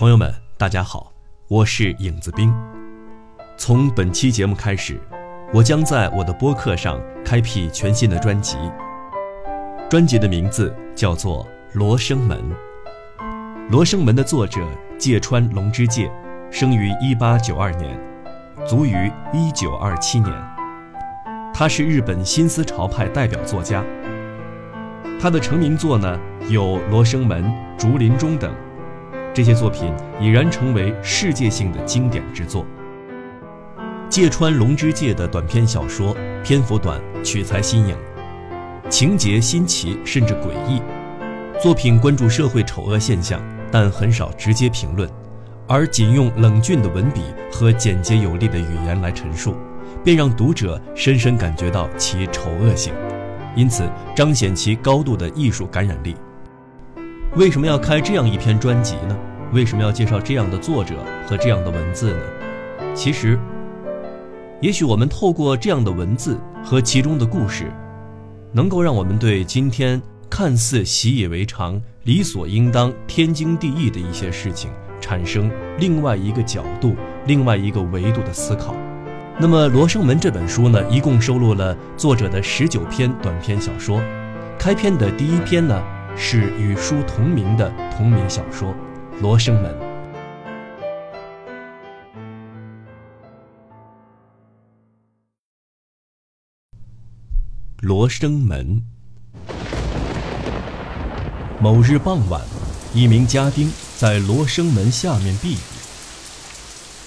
朋友们，大家好，我是影子兵。从本期节目开始，我将在我的播客上开辟全新的专辑。专辑的名字叫做《罗生门》。《罗生门》的作者芥川龙之介，生于一八九二年，卒于一九二七年。他是日本新思潮派代表作家。他的成名作呢有《罗生门》《竹林中》等。这些作品已然成为世界性的经典之作。芥川龙之介的短篇小说篇幅短，取材新颖，情节新奇甚至诡异。作品关注社会丑恶现象，但很少直接评论，而仅用冷峻的文笔和简洁有力的语言来陈述，便让读者深深感觉到其丑恶性，因此彰显其高度的艺术感染力。为什么要开这样一篇专辑呢？为什么要介绍这样的作者和这样的文字呢？其实，也许我们透过这样的文字和其中的故事，能够让我们对今天看似习以为常、理所应当、天经地义的一些事情，产生另外一个角度、另外一个维度的思考。那么，《罗生门》这本书呢，一共收录了作者的十九篇短篇小说。开篇的第一篇呢。是与书同名的同名小说《罗生门》。罗生门。某日傍晚，一名家丁在罗生门下面避雨。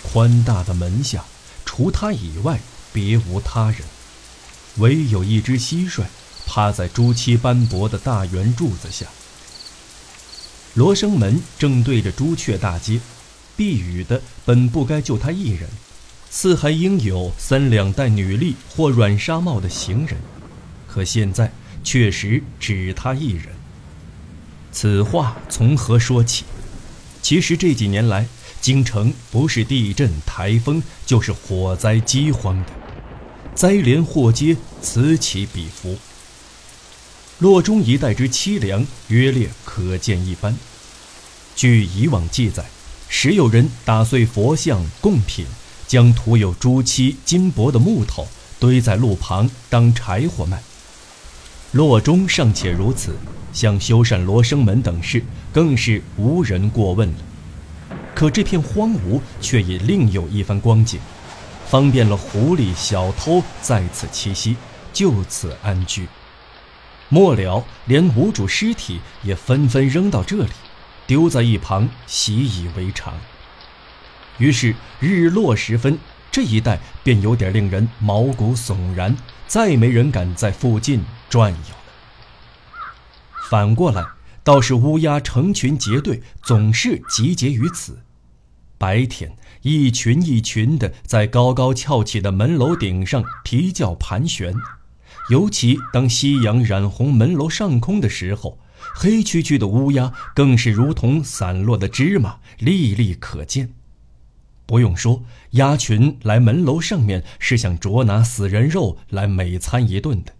宽大的门下，除他以外，别无他人，唯有一只蟋蟀。趴在朱漆斑驳的大圆柱子下，罗生门正对着朱雀大街，避雨的本不该就他一人，似还应有三两带女隶或软纱帽的行人，可现在确实只他一人。此话从何说起？其实这几年来，京城不是地震、台风，就是火灾、饥荒的，灾连祸接，此起彼伏。洛中一带之凄凉，约略可见一斑。据以往记载，时有人打碎佛像贡品，将涂有朱漆金箔的木头堆在路旁当柴火卖。洛中尚且如此，像修缮罗生门等事，更是无人过问了。可这片荒芜却已另有一番光景，方便了狐狸小偷在此栖息，就此安居。末了，连无主尸体也纷纷扔到这里，丢在一旁，习以为常。于是日落时分，这一带便有点令人毛骨悚然，再没人敢在附近转悠了。反过来，倒是乌鸦成群结队，总是集结于此。白天，一群一群的在高高翘起的门楼顶上啼叫盘旋。尤其当夕阳染红门楼上空的时候，黑黢黢的乌鸦更是如同散落的芝麻，粒粒可见。不用说，鸭群来门楼上面是想捉拿死人肉来美餐一顿的。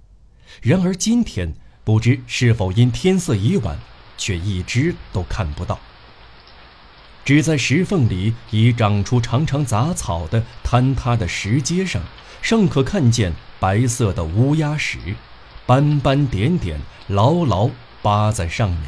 然而今天，不知是否因天色已晚，却一只都看不到。只在石缝里已长出长长杂草的坍塌的石阶上，尚可看见。白色的乌鸦石，斑斑点点，牢牢扒在上面。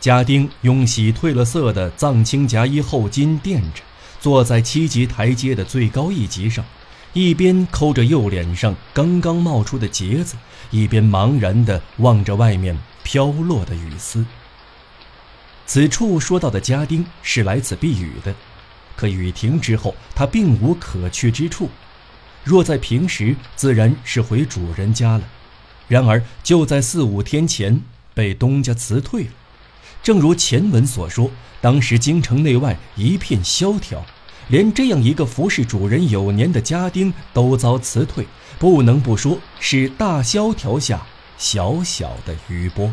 家丁用洗褪了色的藏青夹衣后襟垫着，坐在七级台阶的最高一级上，一边抠着右脸上刚刚冒出的结子，一边茫然地望着外面飘落的雨丝。此处说到的家丁是来此避雨的，可雨停之后，他并无可去之处。若在平时，自然是回主人家了。然而就在四五天前，被东家辞退了。正如前文所说，当时京城内外一片萧条，连这样一个服侍主人有年的家丁都遭辞退，不能不说是大萧条下小小的余波。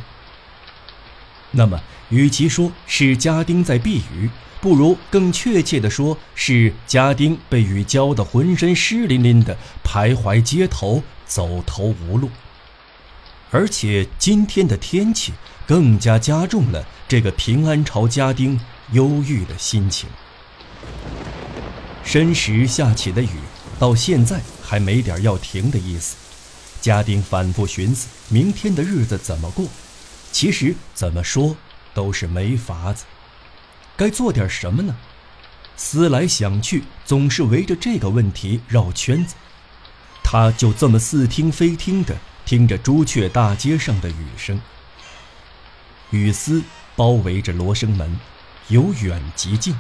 那么，与其说是家丁在避雨，不如更确切地说，是家丁被雨浇得浑身湿淋淋的，徘徊街头，走投无路。而且今天的天气更加加重了这个平安朝家丁忧郁的心情。申时下起的雨，到现在还没点要停的意思。家丁反复寻思，明天的日子怎么过？其实怎么说都是没法子。该做点什么呢？思来想去，总是围着这个问题绕圈子。他就这么似听非听的听着朱雀大街上的雨声。雨丝包围着罗生门，由远及近，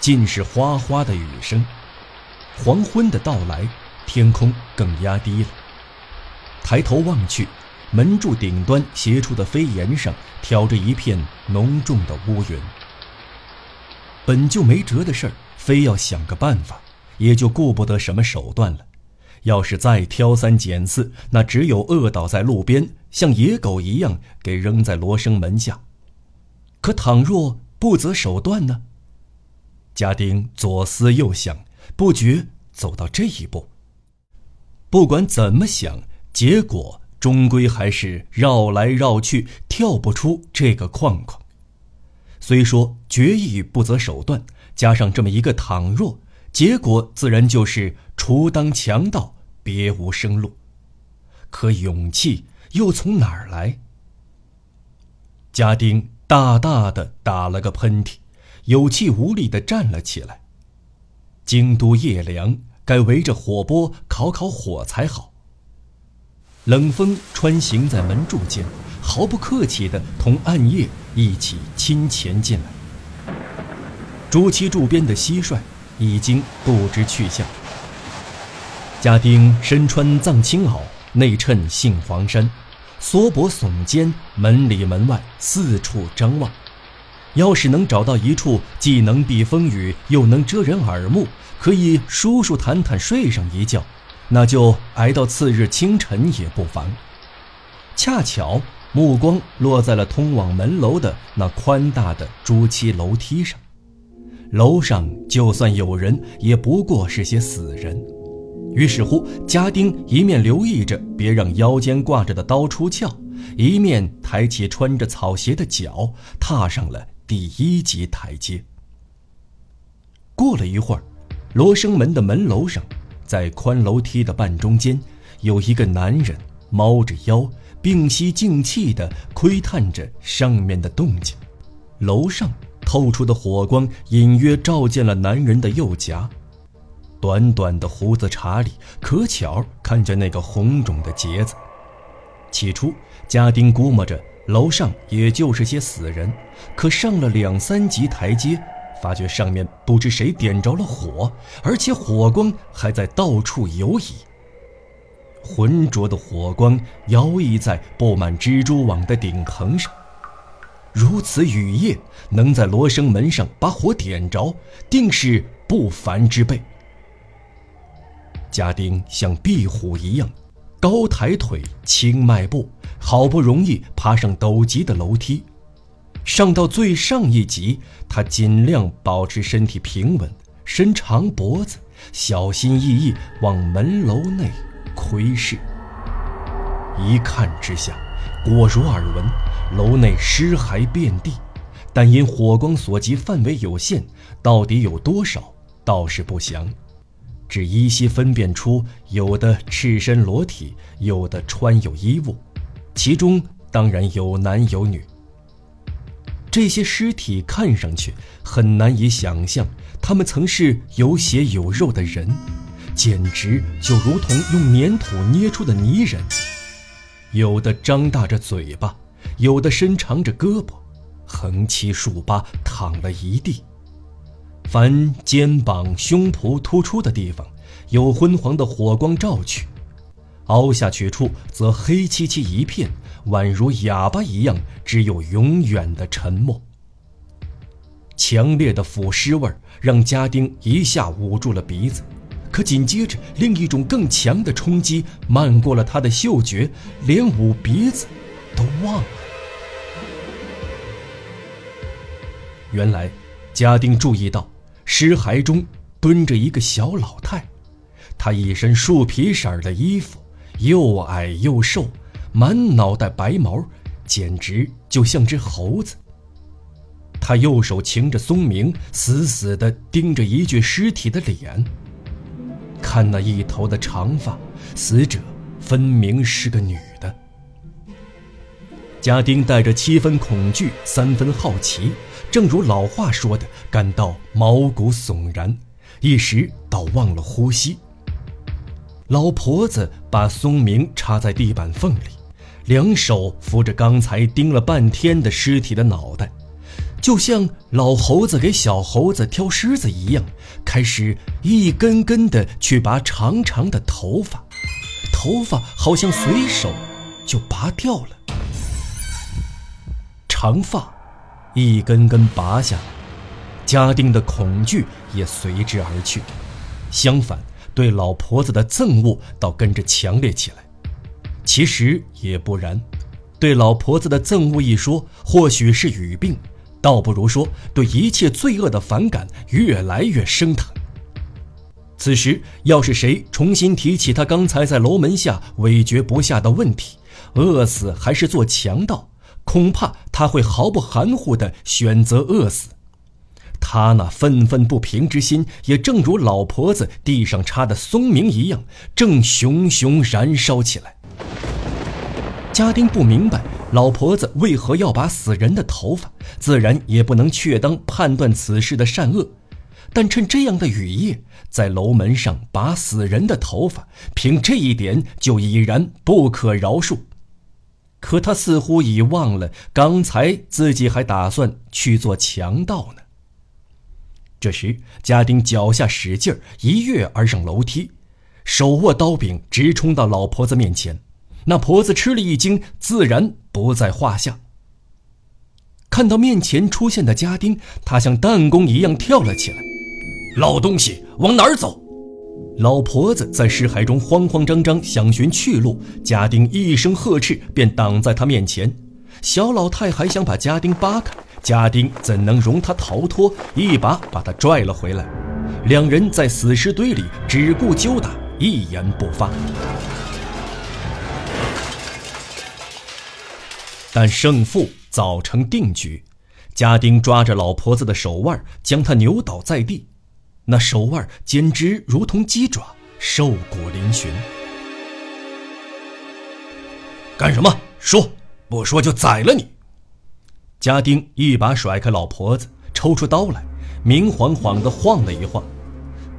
尽是哗哗的雨声。黄昏的到来，天空更压低了。抬头望去，门柱顶端斜出的飞檐上挑着一片浓重的乌云。本就没辙的事儿，非要想个办法，也就顾不得什么手段了。要是再挑三拣四，那只有饿倒在路边，像野狗一样给扔在罗生门下。可倘若不择手段呢？家丁左思右想，不觉走到这一步。不管怎么想。结果终归还是绕来绕去，跳不出这个框框。虽说决意不择手段，加上这么一个倘若，结果自然就是除当强盗，别无生路。可勇气又从哪儿来？家丁大大的打了个喷嚏，有气无力的站了起来。京都夜凉，该围着火锅烤烤火才好。冷风穿行在门柱间，毫不客气地同暗夜一起侵潜进来。朱漆柱边的蟋蟀已经不知去向。家丁身穿藏青袄，内衬杏黄衫，缩脖耸肩，门里门外四处张望。要是能找到一处既能避风雨，又能遮人耳目，可以舒舒坦坦睡上一觉。那就挨到次日清晨也不妨。恰巧目光落在了通往门楼的那宽大的朱漆楼梯上，楼上就算有人，也不过是些死人。于是乎，家丁一面留意着别让腰间挂着的刀出鞘，一面抬起穿着草鞋的脚，踏上了第一级台阶。过了一会儿，罗生门的门楼上。在宽楼梯的半中间，有一个男人猫着腰，屏息静气地窥探着上面的动静。楼上透出的火光隐约照见了男人的右颊，短短的胡子茬里可巧看见那个红肿的结子。起初，家丁估摸着楼上也就是些死人，可上了两三级台阶。发觉上面不知谁点着了火，而且火光还在到处游移。浑浊的火光摇曳在布满蜘蛛网的顶棚上，如此雨夜能在罗生门上把火点着，定是不凡之辈。家丁像壁虎一样，高抬腿，轻迈步，好不容易爬上陡急的楼梯。上到最上一级，他尽量保持身体平稳，伸长脖子，小心翼翼往门楼内窥视。一看之下，果如耳闻，楼内尸骸遍地，但因火光所及范围有限，到底有多少倒是不详，只依稀分辨出有的赤身裸体，有的穿有衣物，其中当然有男有女。这些尸体看上去很难以想象，他们曾是有血有肉的人，简直就如同用粘土捏出的泥人。有的张大着嘴巴，有的伸长着胳膊，横七竖八躺了一地。凡肩膀、胸脯突出的地方，有昏黄的火光照去；凹下去处则黑漆漆一片。宛如哑巴一样，只有永远的沉默。强烈的腐尸味让家丁一下捂住了鼻子，可紧接着另一种更强的冲击漫过了他的嗅觉，连捂鼻子都忘了。原来，家丁注意到尸骸中蹲着一个小老太，她一身树皮色的衣服，又矮又瘦。满脑袋白毛，简直就像只猴子。他右手擎着松明，死死地盯着一具尸体的脸。看那一头的长发，死者分明是个女的。家丁带着七分恐惧，三分好奇，正如老话说的，感到毛骨悚然，一时倒忘了呼吸。老婆子把松明插在地板缝里，两手扶着刚才盯了半天的尸体的脑袋，就像老猴子给小猴子挑虱子一样，开始一根根的去拔长长的头发，头发好像随手就拔掉了。长发一根根拔下来，家丁的恐惧也随之而去，相反。对老婆子的憎恶倒跟着强烈起来。其实也不然，对老婆子的憎恶一说，或许是语病，倒不如说对一切罪恶的反感越来越升腾。此时，要是谁重新提起他刚才在楼门下委决不下的问题，饿死还是做强盗，恐怕他会毫不含糊地选择饿死。他那愤愤不平之心，也正如老婆子地上插的松明一样，正熊熊燃烧起来。家丁不明白老婆子为何要拔死人的头发，自然也不能确当判断此事的善恶。但趁这样的雨夜，在楼门上拔死人的头发，凭这一点就已然不可饶恕。可他似乎已忘了，刚才自己还打算去做强盗呢。这时，家丁脚下使劲儿，一跃而上楼梯，手握刀柄，直冲到老婆子面前。那婆子吃了一惊，自然不在话下。看到面前出现的家丁，他像弹弓一样跳了起来：“老东西，往哪儿走？”老婆子在尸骸中慌慌张张想寻去路，家丁一声呵斥，便挡在他面前。小老太还想把家丁扒开。家丁怎能容他逃脱？一把把他拽了回来。两人在死尸堆里只顾揪打，一言不发。但胜负早成定局。家丁抓着老婆子的手腕，将她扭倒在地，那手腕简直如同鸡爪，瘦骨嶙峋。干什么？说，不说就宰了你！家丁一把甩开老婆子，抽出刀来，明晃晃地晃了一晃。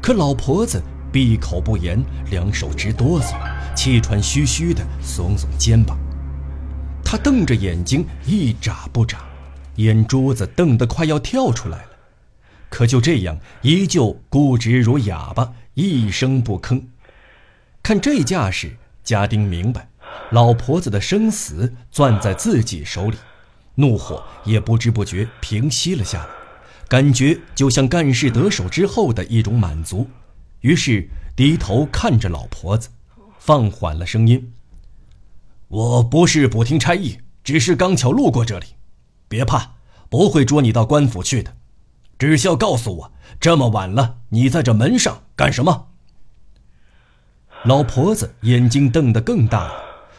可老婆子闭口不言，两手直哆嗦，气喘吁吁地耸耸肩膀。他瞪着眼睛，一眨不眨，眼珠子瞪得快要跳出来了。可就这样，依旧固执如哑巴，一声不吭。看这架势，家丁明白，老婆子的生死攥在自己手里。怒火也不知不觉平息了下来，感觉就像干事得手之后的一种满足。于是低头看着老婆子，放缓了声音：“我不是不听差役，只是刚巧路过这里。别怕，不会捉你到官府去的。只需要告诉我，这么晚了，你在这门上干什么？”老婆子眼睛瞪得更大了，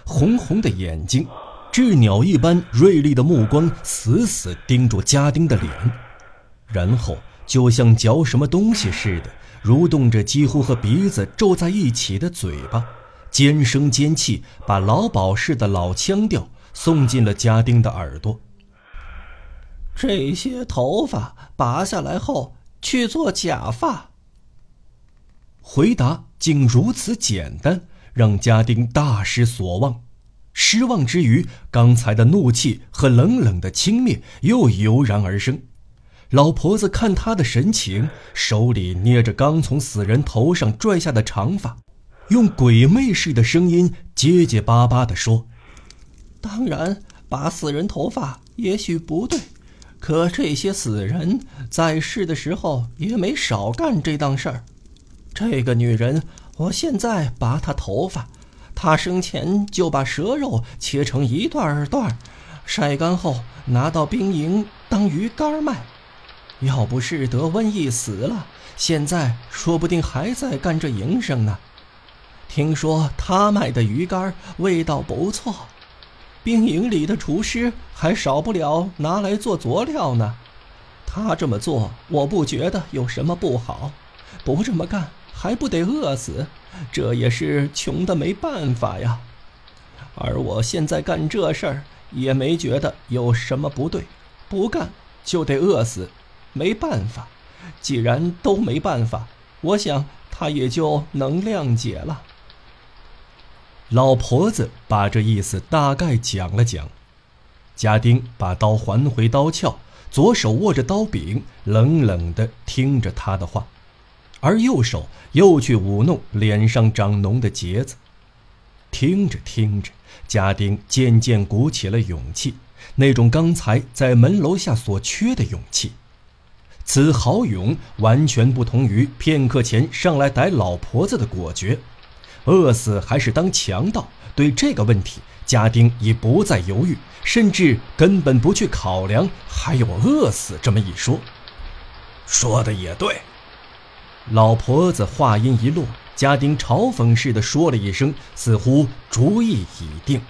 红红的眼睛。鸷鸟一般锐利的目光死死盯住家丁的脸，然后就像嚼什么东西似的，蠕动着几乎和鼻子皱在一起的嘴巴，尖声尖气，把老鸨式的老腔调送进了家丁的耳朵。这些头发拔下来后去做假发。回答竟如此简单，让家丁大失所望。失望之余，刚才的怒气和冷冷的轻蔑又油然而生。老婆子看他的神情，手里捏着刚从死人头上拽下的长发，用鬼魅似的声音结结巴巴地说：“当然，拔死人头发也许不对，可这些死人在世的时候也没少干这档事儿。这个女人，我现在拔她头发。”她生前就把蛇肉切成一段段，晒干后拿到兵营当鱼干卖。要不是得瘟疫死了，现在说不定还在干这营生呢。听说他卖的鱼干味道不错，兵营里的厨师还少不了拿来做佐料呢。他这么做，我不觉得有什么不好。不这么干，还不得饿死？这也是穷的没办法呀。而我现在干这事儿，也没觉得有什么不对。不干就得饿死，没办法。既然都没办法，我想他也就能谅解了。老婆子把这意思大概讲了讲，家丁把刀还回刀鞘，左手握着刀柄，冷冷地听着他的话，而右手又去舞弄脸上长脓的结子。听着听着，家丁渐渐鼓起了勇气，那种刚才在门楼下所缺的勇气。此豪勇完全不同于片刻前上来逮老婆子的果决，饿死还是当强盗？对这个问题，家丁已不再犹豫，甚至根本不去考量还有饿死这么一说。说的也对。老婆子话音一落，家丁嘲讽似的说了一声，似乎主意已定。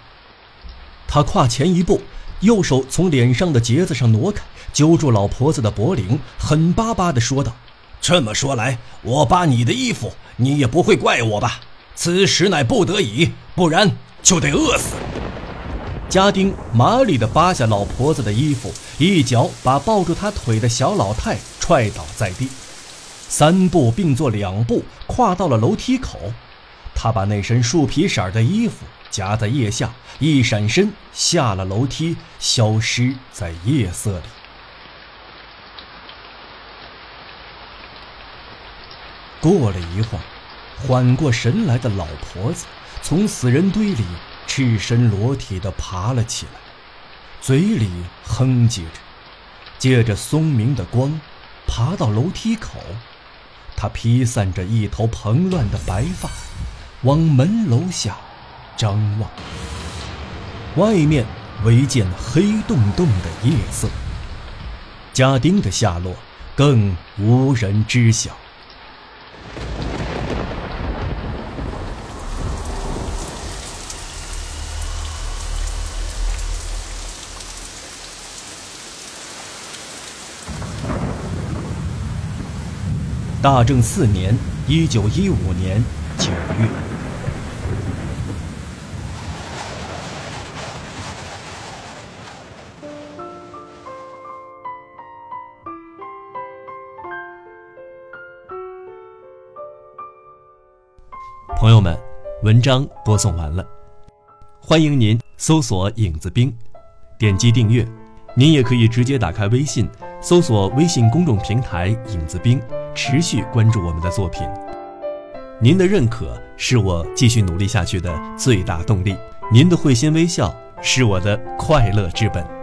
他跨前一步，右手从脸上的结子上挪开。揪住老婆子的脖领，狠巴巴地说道：“这么说来，我扒你的衣服，你也不会怪我吧？此时乃不得已，不然就得饿死。”家丁麻利地扒下老婆子的衣服，一脚把抱住他腿的小老太踹倒在地，三步并作两步跨到了楼梯口。他把那身树皮色的衣服夹在腋下，一闪身下了楼梯，消失在夜色里。过了一会儿，缓过神来的老婆子从死人堆里赤身裸体地爬了起来，嘴里哼唧着，借着松明的光，爬到楼梯口。她披散着一头蓬乱的白发，往门楼下张望。外面唯见黑洞洞的夜色，家丁的下落更无人知晓。大正四年，一九一五年九月。朋友们，文章播送完了，欢迎您搜索“影子兵”，点击订阅。您也可以直接打开微信，搜索微信公众平台“影子兵”。持续关注我们的作品，您的认可是我继续努力下去的最大动力。您的会心微笑是我的快乐之本。